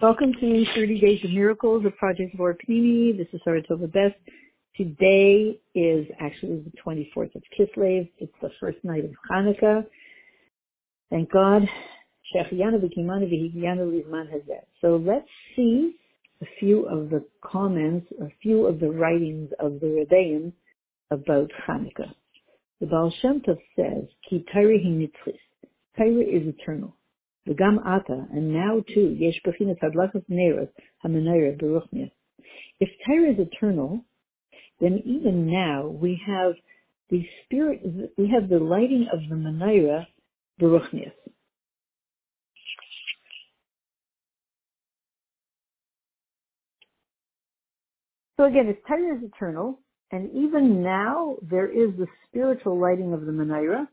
Welcome to 30 Days of Miracles of Project Vor Pnimi. This is Saratova Best. Today is actually the 24th of Kislev. It's the first night of Hanukkah. Thank God. So let's see a few of the comments, a few of the writings of the Rebbeim about Hanukkah. The Baal Shem Tov says, Ki Torah is eternal. Ata, and now too, yesh hamanayra beruchnias. If Torah is eternal, then even now we have the spirit, we have the lighting of the menorah beruchnias. So again, if Torah is eternal, and even now there is the spiritual lighting of the menorah,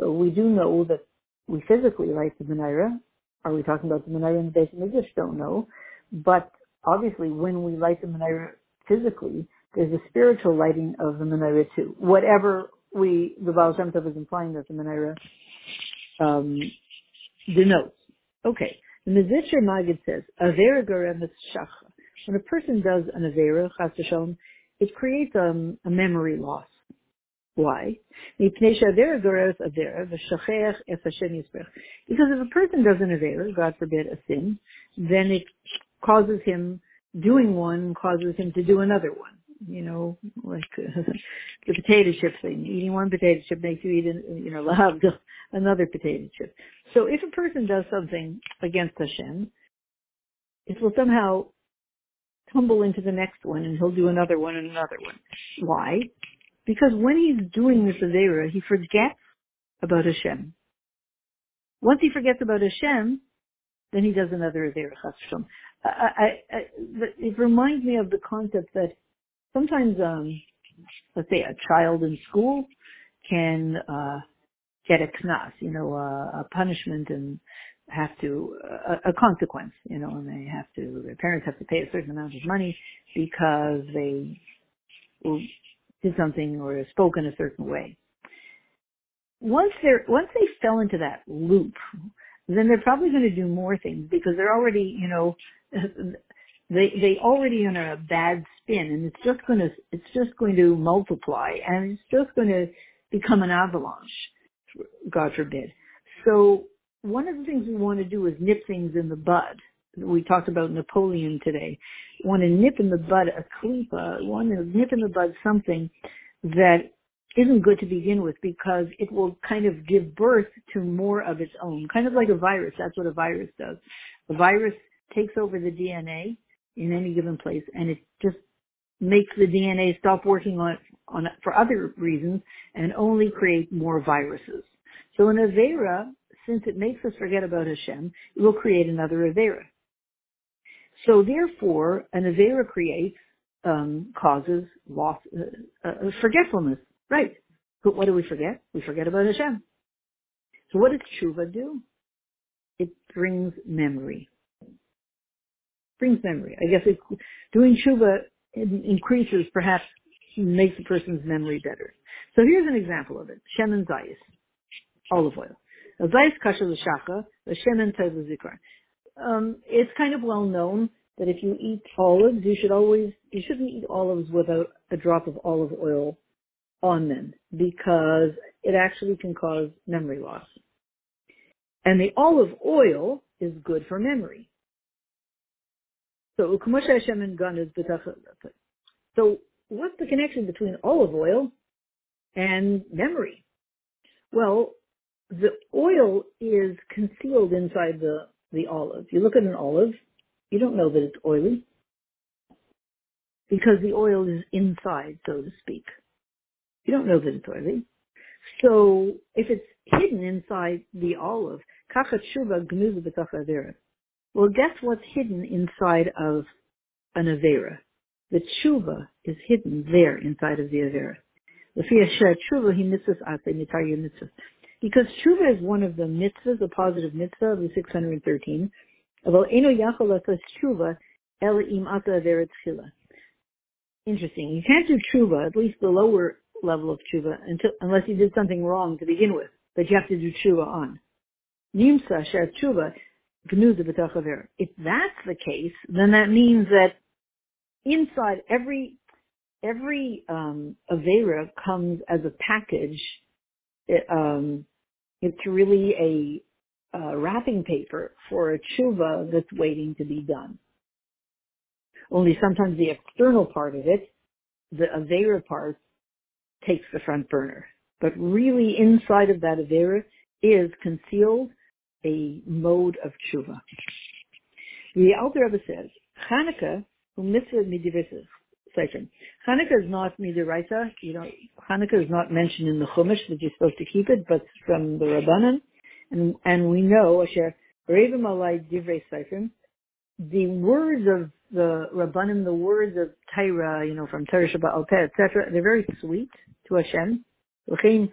so we do know that we physically light the menorah. Are we talking about the menorah in the of the Don't know. But obviously when we light the menorah physically, there's a spiritual lighting of the menorah too. Whatever we, the Baal Shem Tov is implying that the menorah um, denotes. Okay. The Mezritcher Magid says, Avera Gorem When a person does an Avera, Chas it creates um, a memory loss. Why? Because if a person does an avera, God forbid a sin, then it causes him, doing one causes him to do another one. You know, like the potato chip thing. Eating one potato chip makes you eat, you know, another potato chip. So if a person does something against Hashem, it will somehow tumble into the next one and he'll do another one and another one. Why? Because when he's doing this Avera, he forgets about Hashem. Once he forgets about Hashem, then he does another Avera Chas I, I, I, it reminds me of the concept that sometimes, um, let's say a child in school can, uh, get a knas, you know, a, a punishment and have to, a, a consequence, you know, and they have to, their parents have to pay a certain amount of money because they did something or spoke in a certain way. Once they're, once they fell into that loop, then they're probably going to do more things because they're already, you know, they, they already on a bad spin and it's just going to, it's just going to multiply and it's just going to become an avalanche, God forbid. So one of the things we want to do is nip things in the bud we talked about Napoleon today. Want to nip in the bud a klipa, want to nip in the bud something that isn't good to begin with because it will kind of give birth to more of its own, kind of like a virus. That's what a virus does. A virus takes over the DNA in any given place and it just makes the DNA stop working on, on for other reasons and only create more viruses. So an Avera, since it makes us forget about Hashem, it will create another Avera. So therefore, an Avera creates, um, causes loss, uh, uh, forgetfulness. Right. But what do we forget? We forget about Hashem. So what does tshuva do? It brings memory. Brings memory. I guess it, doing tshuva increases, perhaps makes a person's memory better. So here's an example of it. Shemen zayis, olive oil. Zayis kasha l'shacha, the shemen tov um, it's kind of well known that if you eat olives, you should always, you shouldn't eat olives without a drop of olive oil on them because it actually can cause memory loss. And the olive oil is good for memory. So, so what's the connection between olive oil and memory? Well, the oil is concealed inside the the olive. You look at an olive, you don't know that it's oily because the oil is inside, so to speak. You don't know that it's oily. So if it's hidden inside the olive, well, guess what's hidden inside of an avera? The tshuva is hidden there inside of the avera. Because tshuva is one of the mitzvahs, the positive mitzvah of the 613. Interesting. You can't do tshuva, at least the lower level of tshuva, until, unless you did something wrong to begin with, that you have to do tshuva on. Nimsa shar tshuva, If that's the case, then that means that inside every every um, Avera comes as a package. Um, it's really a, a wrapping paper for a tshuva that's waiting to be done. Only sometimes the external part of it, the Avera part, takes the front burner. But really inside of that Avera is concealed a mode of tshuva. The Alter Rebbe says, Hanukkah, who mitzvah section. Hanukkah is not midiraita. You know, Hanukkah is not mentioned in the Chumash that you're supposed to keep it, but from the Rabbanan. And, and we know, Asher, Revim alai divrei seifrim, the words of the Rabbanim, the words of Taira, you know, from Torah Shabbat al etc., they're very sweet to Hashem. The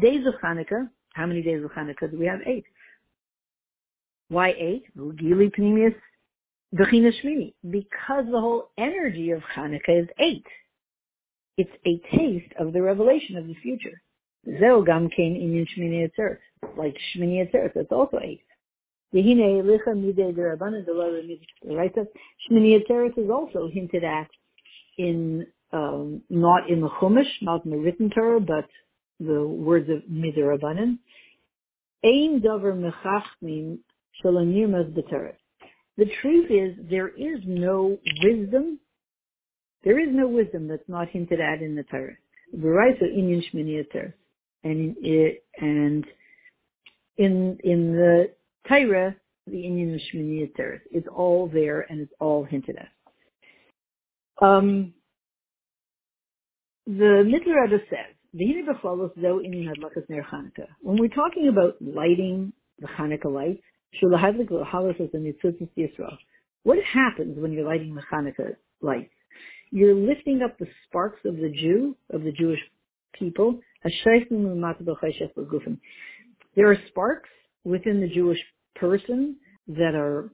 days of Hanukkah, how many days of Hanukkah do we have? Eight. Why eight? Gili Shmini. Because the whole energy of Hanukkah is eight. It's a taste of the revelation of the future. Zeo Gam Kain Inyan Shmini Atzeret. Like Shmini Atzeret, that's also eight. Shmini Atzeret is also hinted at in um, not in the Chumash, not in the written Torah, but the words of Midirabanan. Ein mechachmin b'Torah. The truth is, there is no wisdom. There is no wisdom that's not hinted at in the Torah. V'raisa inyan shmini and it and in in the Torah, the inyan shmini It's all there and it's all hinted at. Um, the Rebbe says, when we're talking about lighting the Hanukkah lights, what happens when you're lighting the Hanukkah lights? You're lifting up the sparks of the Jew, of the Jewish people. There are sparks within the Jewish person that are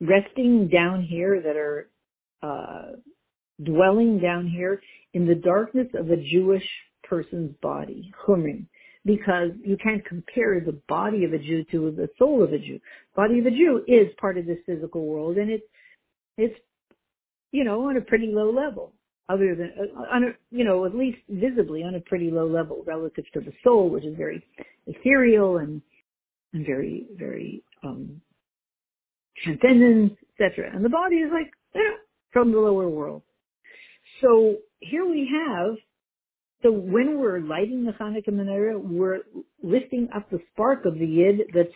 resting down here, that are uh, dwelling down here in the darkness of a Jewish person's body, chumrim, because you can't compare the body of a Jew to the soul of a Jew. Body of a Jew is part of this physical world, and it's it's you know on a pretty low level, other than uh, on a you know at least visibly on a pretty low level relative to the soul, which is very ethereal and and very very um transcendent, etc. And the body is like eh, from the lower world. So here we have, so when we're lighting the Hanukkah menorah, we're lifting up the spark of the Yid that's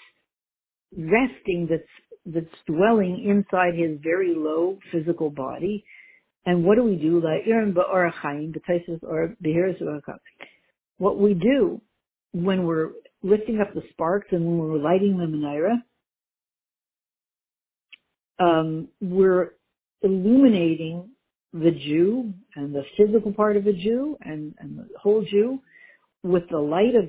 resting, that's, that's dwelling inside his very low physical body. And what do we do? What we do when we're lifting up the sparks and when we're lighting the menorah, um, we're illuminating the Jew and the physical part of a Jew and, and the whole Jew with the light of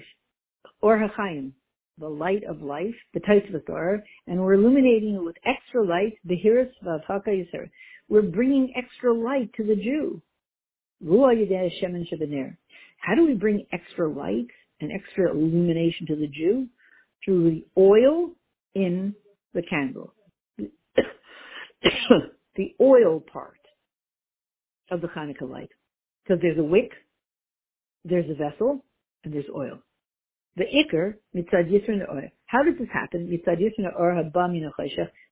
Or HaChaim, the light of life, the Torah, and we're illuminating it with extra light, Behiris Vavhaka Yisrael. We're bringing extra light to the Jew. How do we bring extra light and extra illumination to the Jew? Through the oil in the candle. the oil part of the Hanukkah light. Because there's a wick, there's a vessel, and there's oil. The ikr, mitzad yisrin oil. How does this happen? Mitzad yisrin or haba min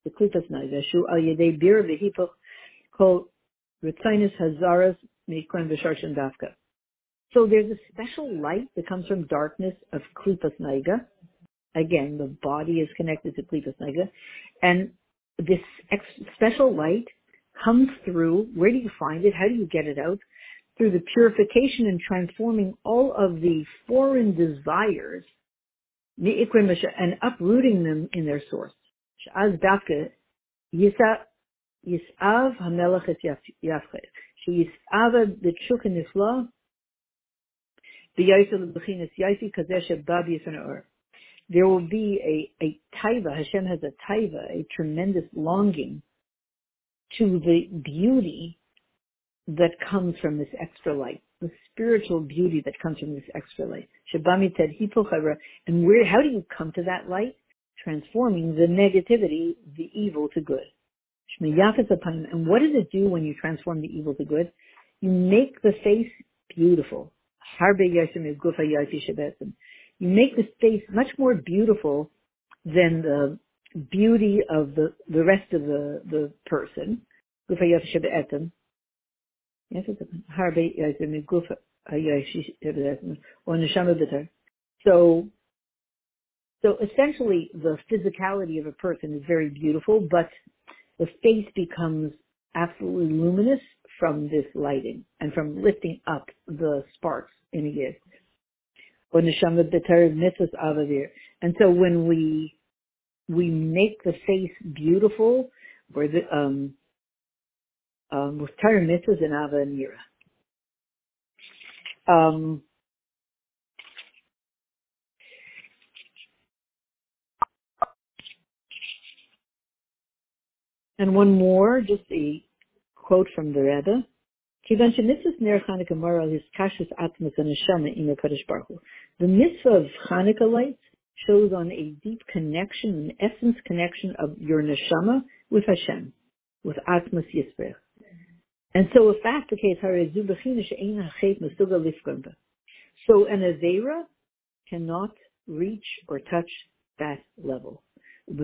the klipas naiveshu al yedei bir v'hipoch kol ritzinus hazaras mikron v'sharshan dafka. So there's a special light that comes from darkness of klipas naiga. Again, the body is connected to klipas naiga. And this ex- special light comes through. Where do you find it? How do you get it out? Through the purification and transforming all of the foreign desires and uprooting them in their source. There will be a, a taiva, Hashem has a taiva, a tremendous longing to the beauty that comes from this extra light. the spiritual beauty that comes from this extra light. Shabami said, and where, how do you come to that light? Transforming the negativity, the evil to good. And what does it do when you transform the evil to good? You make the face beautiful. You make the face much more beautiful than the beauty of the, the rest of the, the person. So, so essentially the physicality of a person is very beautiful, but the face becomes absolutely luminous from this lighting and from lifting up the sparks in a yid. And so when we we make the face beautiful. The, um, um, with Tara Mitzvahs and Ava and Yira. Um, and one more, just a quote from the Rebbe. The mitzvah of Hanukkah lights shows on a deep connection, an essence connection of your neshama with Hashem, with atmas yisbrech. And so if that's the case, so an Avera cannot reach or touch that level. And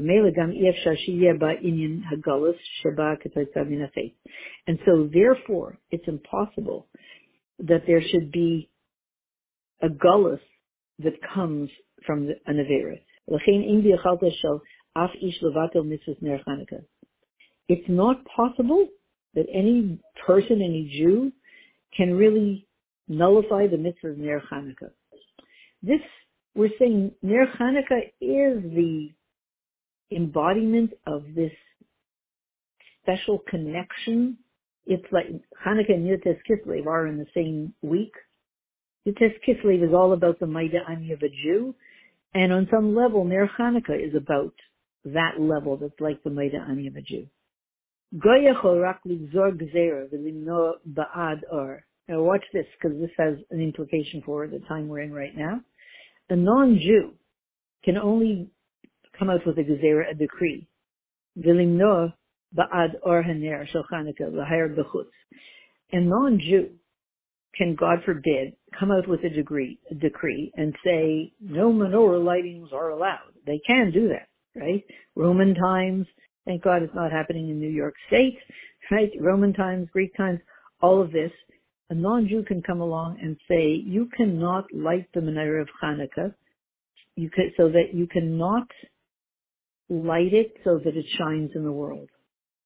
so therefore, it's impossible that there should be a gullus that comes from the, an Avera. It's not possible that any person, any Jew, can really nullify the mitzvah of Ner Chanukah. This, we're saying Ner Chanukah is the embodiment of this special connection. It's like Hanukkah and Yud Kislev are in the same week. Yud Kislev is all about the Maida Ani of a Jew, and on some level, Ner Hanukkah is about that level that's like the Maida Ani of a Jew. Now watch this, because this has an implication for the time we're in right now. A non-Jew can only come out with a gezerah, a decree. Vilimno ba'ad or haner shel Chanukah l'hayr b'chutz. A non-Jew can, God forbid, come out with a degree, a decree and say no menorah lightings are allowed. They can do that, right? Roman times, thank God it's not happening in New York State, right? Roman times, Greek times, all of this. A non-Jew can come along and say, you cannot light the menorah of Hanukkah, you could, so that you cannot light it so that it shines in the world.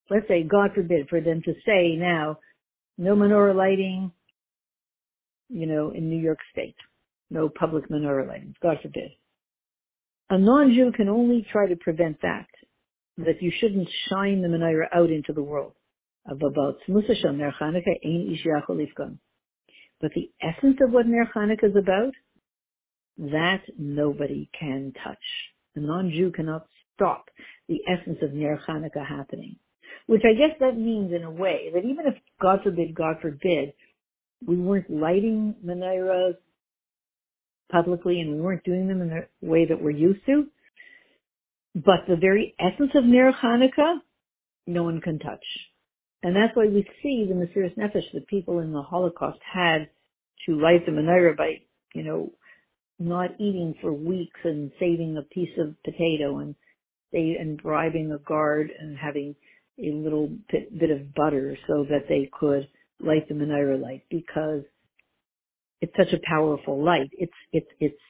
Let's say, God forbid, for them to say now, no menorah lighting, you know, in New York State. No public menorah lighting. God forbid. A non-Jew can only try to prevent that, that you shouldn't shine the menorah out into the world. But the essence of what Ner Chanukah is about, that nobody can touch. A non-Jew cannot stop the essence of Ner Chanukah happening. Which I guess that means in a way that even if, God forbid, God forbid, we weren't lighting menorahs publicly and we weren't doing them in the way that we're used to, but the very essence of Ner Chanukah, no one can touch. And that's why we see the Mesiris Nefesh that people in the Holocaust had to light the menorah by, you know, not eating for weeks and saving a piece of potato and they and bribing a guard and having a little bit, bit of butter so that they could light the menorah light because it's such a powerful light. It's it's it's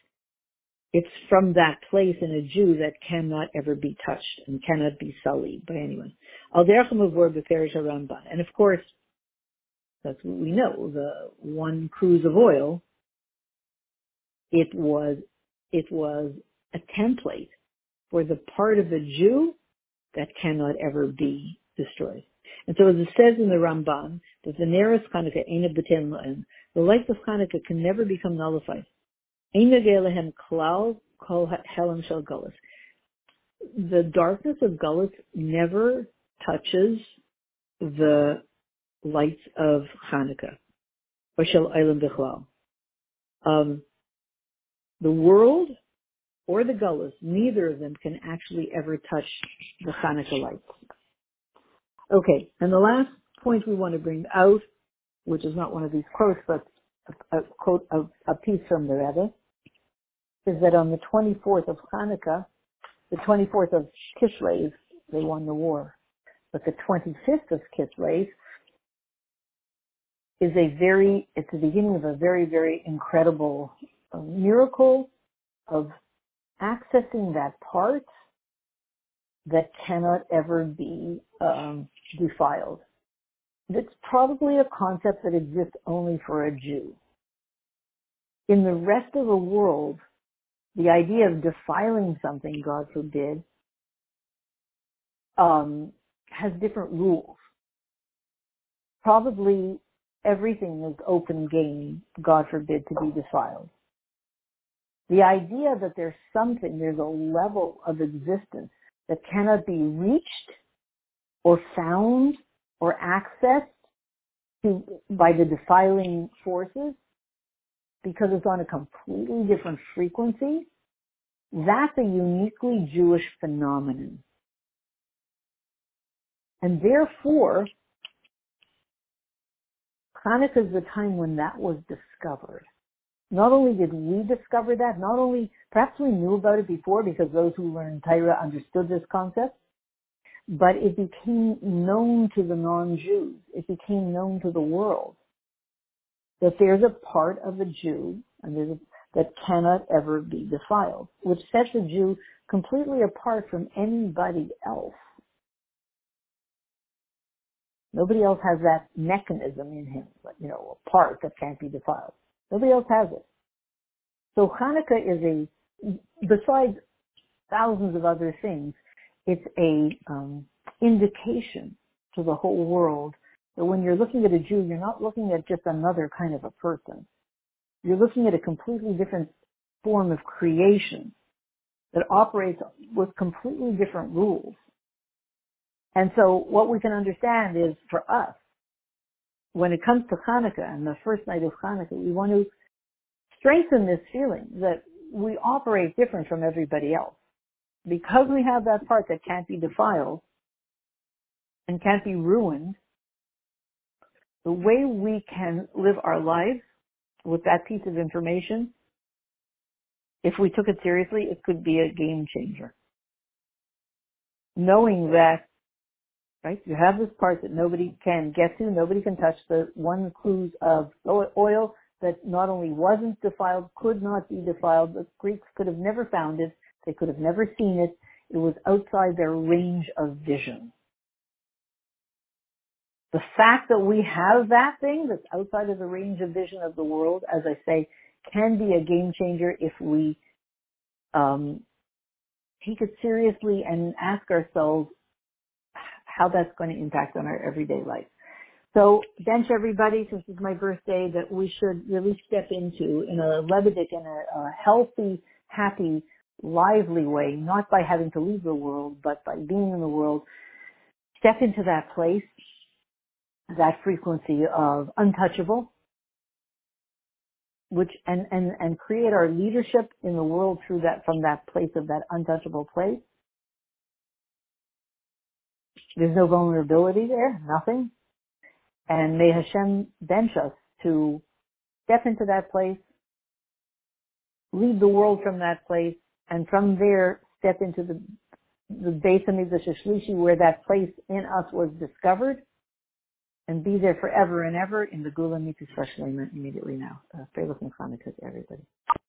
it's from that place in a Jew that cannot ever be touched and cannot be sullied by anyone. Al. And of course, that's what we know. The one cruse of oil, it was it was a template for the part of the Jew that cannot ever be destroyed. And so as it says in the Ramban, that the nearest Hanukkah, Eina B'ten the light of Hanukkah can never become nullified. The darkness of Gullus never touches the lights of Hanukkah. or Shel Eilam Bichlal. Um, the world or the gullus, neither of them can actually ever touch the Hanukkah lights. Okay, and the last point we want to bring out, which is not one of these quotes, but a, a quote, a, a piece from the Rebbe, is that on the 24th of Hanukkah, the 24th of Kislev, they won the war. But the 25th of Kislev is a very, it's the beginning of a very, very incredible uh, miracle of accessing that part that cannot ever be um, defiled. It's probably a concept that exists only for a Jew. In the rest of the world, the idea of defiling something, God forbid, um, has different rules. Probably everything is open game, God forbid, to be defiled. The idea that there's something, there's a level of existence that cannot be reached or found or accessed to, by the defiling forces because it's on a completely different frequency, that's a uniquely Jewish phenomenon. And therefore, Hanukkah is the time when that was discovered. Not only did we discover that, not only, perhaps we knew about it before because those who learned Torah understood this concept, but it became known to the non-Jews. It became known to the world that there's a part of a Jew and a, that cannot ever be defiled, which sets a Jew completely apart from anybody else. Nobody else has that mechanism in him, you know, a part that can't be defiled. Nobody else has it. So Hanukkah is a, besides thousands of other things, it's a um, indication to the whole world that when you're looking at a Jew, you're not looking at just another kind of a person. You're looking at a completely different form of creation that operates with completely different rules. And so what we can understand is for us, when it comes to Hanukkah and the first night of Hanukkah, we want to strengthen this feeling that we operate different from everybody else. Because we have that part that can't be defiled and can't be ruined, the way we can live our lives with that piece of information, if we took it seriously, it could be a game changer. Knowing that right? You have this part that nobody can get to, nobody can touch, the one cruse of oil that not only wasn't defiled, could not be defiled, the Greeks could have never found it, they could have never seen it, it was outside their range of vision. The fact that we have that thing that's outside of the range of vision of the world, as I say, can be a game changer if we um, take it seriously and ask ourselves, how that's going to impact on our everyday life. So bench everybody, since it's my birthday, that we should really step into in a Lebedik and a, a healthy, happy, lively way, not by having to leave the world, but by being in the world. Step into that place, that frequency of untouchable, which and and and create our leadership in the world through that from that place of that untouchable place there's no vulnerability there, nothing. And may Hashem bench us to step into that place, lead the world from that place, and from there step into the the of the Shlishi where that place in us was discovered, and be there forever and ever in the Gula Mitzvah immediately now. Uh, Freilich to everybody.